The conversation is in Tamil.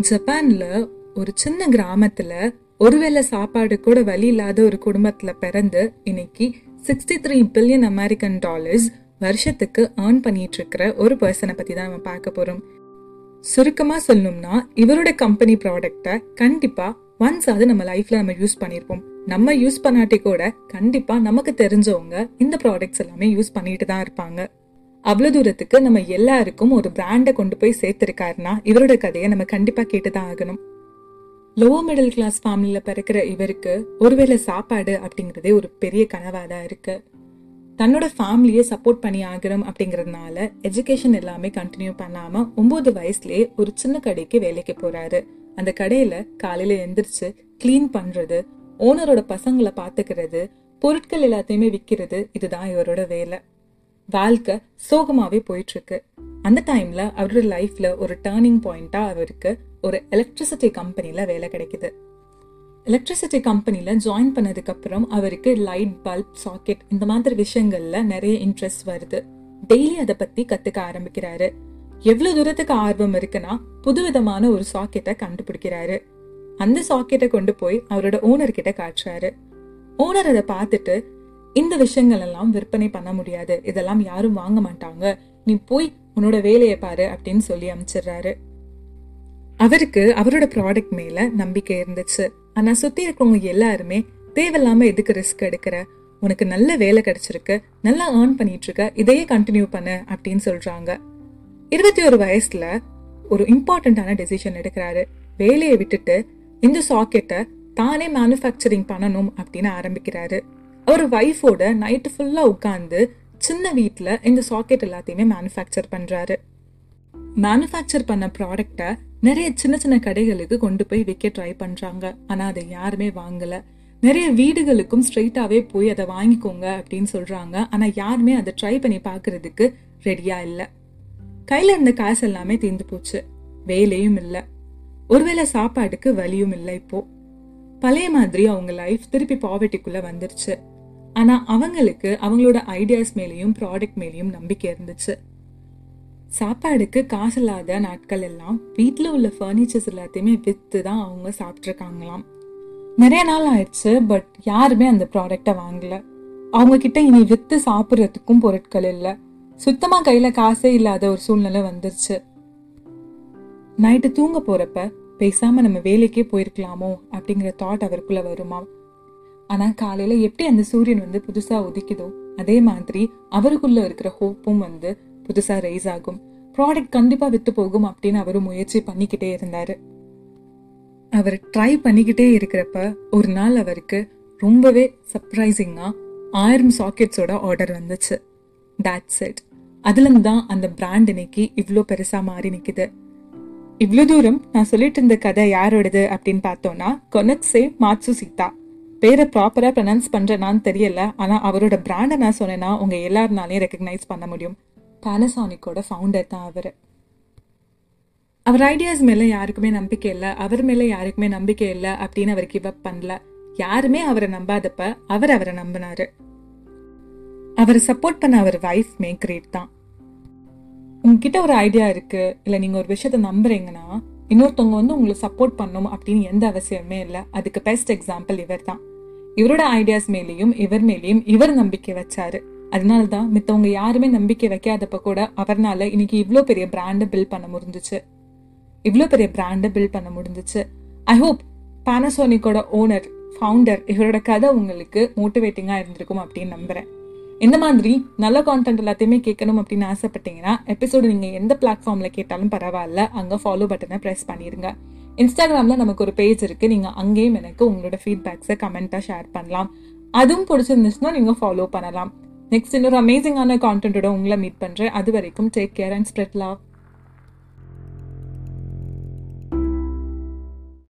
ஜப்பான்ல ஒரு சின்ன கிராமத்துல ஒருவேளை சாப்பாடு கூட வழி இல்லாத ஒரு குடும்பத்துல பிறந்து இன்னைக்கு sixty three billion American dollars வருஷத்துக்கு ஏர்ன் பண்ணிட்டு இருக்கிற ஒரு பர்சனை பத்தி தான் நம்ம பார்க்க போறோம். சுருக்கமா சொல்லணும்னா இவரோட கம்பெனி ப்ராடக்ட்டை கண்டிப்பா ஒன்ஸ் அது நம்ம லைஃப்ல நம்ம யூஸ் பண்ணியிருப்போம் நம்ம யூஸ் பண்ணாட்டி கூட கண்டிப்பா நமக்கு தெரிஞ்சவங்க இந்த ப்ராடக்ட்ஸ் எல்லாமே யூஸ் பண்ணிட்டு தான் இருப்பாங்க. அவ்வளோ தூரத்துக்கு நம்ம எல்லாருக்கும் ஒரு பிராண்டை கொண்டு போய் சேர்த்திருக்காருன்னா இவரோட கதையை நம்ம கண்டிப்பா கேட்டுதான் ஆகணும். லோவர் மிடில் கிளாஸ் ஃபேமிலியில் பிறக்கிற இவருக்கு ஒருவேளை சாப்பாடு அப்படிங்கிறதே ஒரு பெரிய கனவாக தான் இருக்குது தன்னோட ஃபேமிலியை சப்போர்ட் பண்ணி ஆகணும் அப்படிங்கிறதுனால எஜுகேஷன் எல்லாமே கண்டினியூ பண்ணாமல் ஒம்பது வயசுலேயே ஒரு சின்ன கடைக்கு வேலைக்கு போகிறாரு அந்த கடையில் காலையில் எந்திரிச்சு க்ளீன் பண்ணுறது ஓனரோட பசங்களை பார்த்துக்கிறது பொருட்கள் எல்லாத்தையுமே விற்கிறது இதுதான் இவரோட வேலை. வாழ்க்கை சோகமாவே போயிட்டு இருக்கு அந்த டைம்ல அவரோட லைஃப்ல ஒரு டேர்னிங் பாயிண்டா அவருக்கு ஒரு எலக்ட்ரிசிட்டி கம்பெனில வேலை கிடைக்குது. எலக்ட்ரிசிட்டி கம்பெனில ஜாயின் பண்ணதுக்கு அப்புறம் அவருக்கு லைட் பல்ப் சாக்கெட் இந்த மாதிரி விஷயங்கள்ல நிறைய இன்ட்ரெஸ்ட் வருது. டெய்லி அதை பத்தி கத்துக்க ஆரம்பிக்கிறாரு. எவ்வளவு தூரத்துக்கு ஆர்வம் இருக்குன்னா புதுவிதமான ஒரு சாக்கெட்டை கண்டுபிடிக்கிறாரு. அந்த சாக்கெட்டை கொண்டு போய் அவரோட ஓனர் கிட்ட காட்டுறாரு. ஓனர் அதை பார்த்துட்டு இந்த விஷயங்கள் எல்லாம் விற்பனை பண்ண முடியாது. இதெல்லாம் யாரும் வாங்க மாட்டாங்க. நீ போய் உன்னோட வேலையை பாரு அப்படின்னு சொல்லி அமைச்சிடுறாரு. அவருக்கு அவரோட ப்ராடக்ட் மேல நம்பிக்கை இருந்துச்சு. ஆனா சுத்தி இருக்கவங்க எல்லாருமே தேவையில்லாம எதுக்கு ரிஸ்க் எடுக்கிற? உனக்கு நல்ல வேலை கிடைச்சிருக்கு. நல்லா ஏர்ன் பண்ணிட்டு இருக்க இதையே கண்டினியூ பண்ணு அப்படின்னு சொல்றாங்க. இருபத்தி ஒரு வயசுல ஒரு இம்பார்ட்டண்ட்டான டெசிஷன் எடுக்கிறாரு. வேலையை விட்டுட்டு இந்த சாக்கெட்டை தானே மேனுஃபேக்சரிங் பண்ணணும் அப்படின்னு ஆரம்பிக்கிறாரு. அவர் ஒய்ஃபோட நைட்டு ஃபுல்லாக உட்காந்து சின்ன வீட்டில் இந்த சாக்கெட் எல்லாத்தையுமே மேனுஃபேக்சர் பண்ணுறாரு மேனுஃபேக்சர் பண்ண ப்ராடக்டை நிறைய சின்ன சின்ன கடைகளுக்கு கொண்டு போய் விற்க ட்ரை பண்ணுறாங்க ஆனால் அதை யாருமே வாங்கலை. நிறைய வீடுகளுக்கும் ஸ்ட்ரெயிட்டாகவே போய் அதை வாங்கிக்கோங்க அப்படின்னு சொல்கிறாங்க ஆனால் யாருமே அதை ட்ரை பண்ணி பார்க்கறதுக்கு ரெடியாக இல்லை. கையில் இருந்த காசு எல்லாமே தீர்ந்து போச்சு. வேலையும் இல்லை. ஒருவேளை சாப்பாடுக்கு வலியும் இல்லை இப்போ. பழைய மாதிரி அவங்க லைஃப் திருப்பி பாவர்ட்டிக்குள்ளே வந்துருச்சு. ஆனால் அவங்களுக்கு அவங்களோட ஐடியாஸ் மேலேயும் ப்ராடக்ட் மேலேயும் நம்பிக்கை இருந்துச்சு. சாப்பாடுக்கு காசு இல்லாத நாட்கள் எல்லாம் வீட்டில் உள்ள ஃபர்னிச்சர்ஸ் எல்லாத்தையுமே விற்று தான் அவங்க சாப்பிட்ருக்காங்களாம் நிறைய நாள் ஆயிடுச்சு பட் யாருமே அந்த ப்ராடக்டை வாங்கல. அவங்க கிட்ட இனி விற்று சாப்பிட்றதுக்கும் பொருட்கள் இல்லை. சுத்தமாக கையில் காசே இல்லாத ஒரு சூழ்நிலை வந்துருச்சு. நைட்டு தூங்க போகிறப்ப பேசாமல் நம்ம வேலைக்கே போயிருக்கலாமோ அப்படிங்கிற தாட் அவருக்குள்ளே வருமா ஆனா காலையில எப்படி அந்த சூரியன் வந்து புதுசா உதிக்குதோ அதே மாதிரி அவருக்குள்ள இருக்கிற ஹோப்பும் வந்து புதுசா ரைஸ் ஆகும். ப்ராடக்ட் கண்டிப்பா வித்து போகும் அப்படின்னு அவரு முயற்சி பண்ணிக்கிட்டே இருந்தாரு. அவர் ட்ரை பண்ணிக்கிட்டே இருக்கிறப்ப ஒரு நாள் அவருக்கு ரொம்பவே சர்ப்ரைசிங்காக ஆயிரம் சாக்கெட்ஸோட ஆர்டர் வந்துச்சு. தட்ஸ் இட் அதுலேருந்து தான் அந்த பிராண்ட் இன்னைக்கு இவ்வளோ பெருசாக மாறி நிற்குது இவ்வளோ தூரம் நான் சொல்லிட்டு இருந்த கதை யாரோடது அப்படின்னு பார்த்தோன்னா கொனக்ஸே மாட்சு சீதா பேரை ப்ராப்பராக ப்ரனன்ஸ் பண்ணுறேனான்னு தெரியல. ஆனால் அவரோட பிராண்டை நான் சொன்னேன்னா உங்கள் எல்லாருனாலையும் ரெக்கக்னைஸ் பண்ண முடியும். பானசானிக்கோட ஃபவுண்டர் தான் அவர். அவர் ஐடியாஸ் மேலே யாருக்குமே நம்பிக்கை இல்லை. அவர் மேலே யாருக்குமே நம்பிக்கை இல்லை அப்படின்னு அவர் கிவ் அப் பண்ணல. யாருமே அவரை நம்பாதப்ப அவர் அவரை நம்பினாரு. அவரை சப்போர்ட் பண்ண அவர் வைஃப்மே கிரேட் தான். உங்ககிட்ட ஒரு ஐடியா இருக்குது இல்லை நீங்கள் ஒரு விஷயத்த நம்புறீங்கன்னா இன்னொருத்தவங்க வந்து உங்களை சப்போர்ட் பண்ணும் அப்படின்னு எந்த அவசியமே இல்லை. அதுக்கு பெஸ்ட் எக்ஸாம்பிள் இவர் தான் இவரோட ஐடியாஸ் மேலேயும் இவர் மேலேயும் இவர் நம்பிக்கை வச்சாரு. அதனால தான் மித்தவங்க யாருமே நம்பிக்கை வைக்காதப்ப கூட அவர்னால இன்னைக்கு இவ்வளோ பெரிய பிராண்டை பில்ட் பண்ண முடிஞ்சுச்சு. இவ்வளோ பெரிய பிராண்டை பில்ட் பண்ண முடிஞ்சிச்சு. ஐ ஹோப் பானசோனிக்கோட ஓனர் ஃபவுண்டர் இவரோட கதை உங்களுக்கு மோட்டிவேட்டிங்காக இருந்திருக்கும் அப்படின்னு நம்புறேன். இந்த மாதிரி நல்ல கான்டென்ட் எல்லாத்தையுமே கேட்கணும் அப்படின்னு ஆசைப்பட்டீங்கன்னா எபிசோடு நீங்கள் எந்த பிளாட்ஃபார்ம்ல கேட்டாலும் பரவாயில்ல. அங்கே ஃபாலோ பட்டனை ப்ரெஸ் பண்ணிடுங்க இன்ஸ்டாகிராம்ல நமக்கு ஒரு பேஜ் இருக்கு. நீங்க அங்கேயும் எனக்கு உங்களோட ஃபீட்பேக்ஸை கமெண்ட்டாக ஷேர் பண்ணலாம். அதுவும் பிடிச்சிருந்துச்சுன்னா நீங்க ஃபாலோ பண்ணலாம். நெக்ஸ்ட் இன்னொரு அமேசிங்கான கான்டென்ட்டோட உங்களை மீட் பண்றேன். அது வரைக்கும் take care and spread love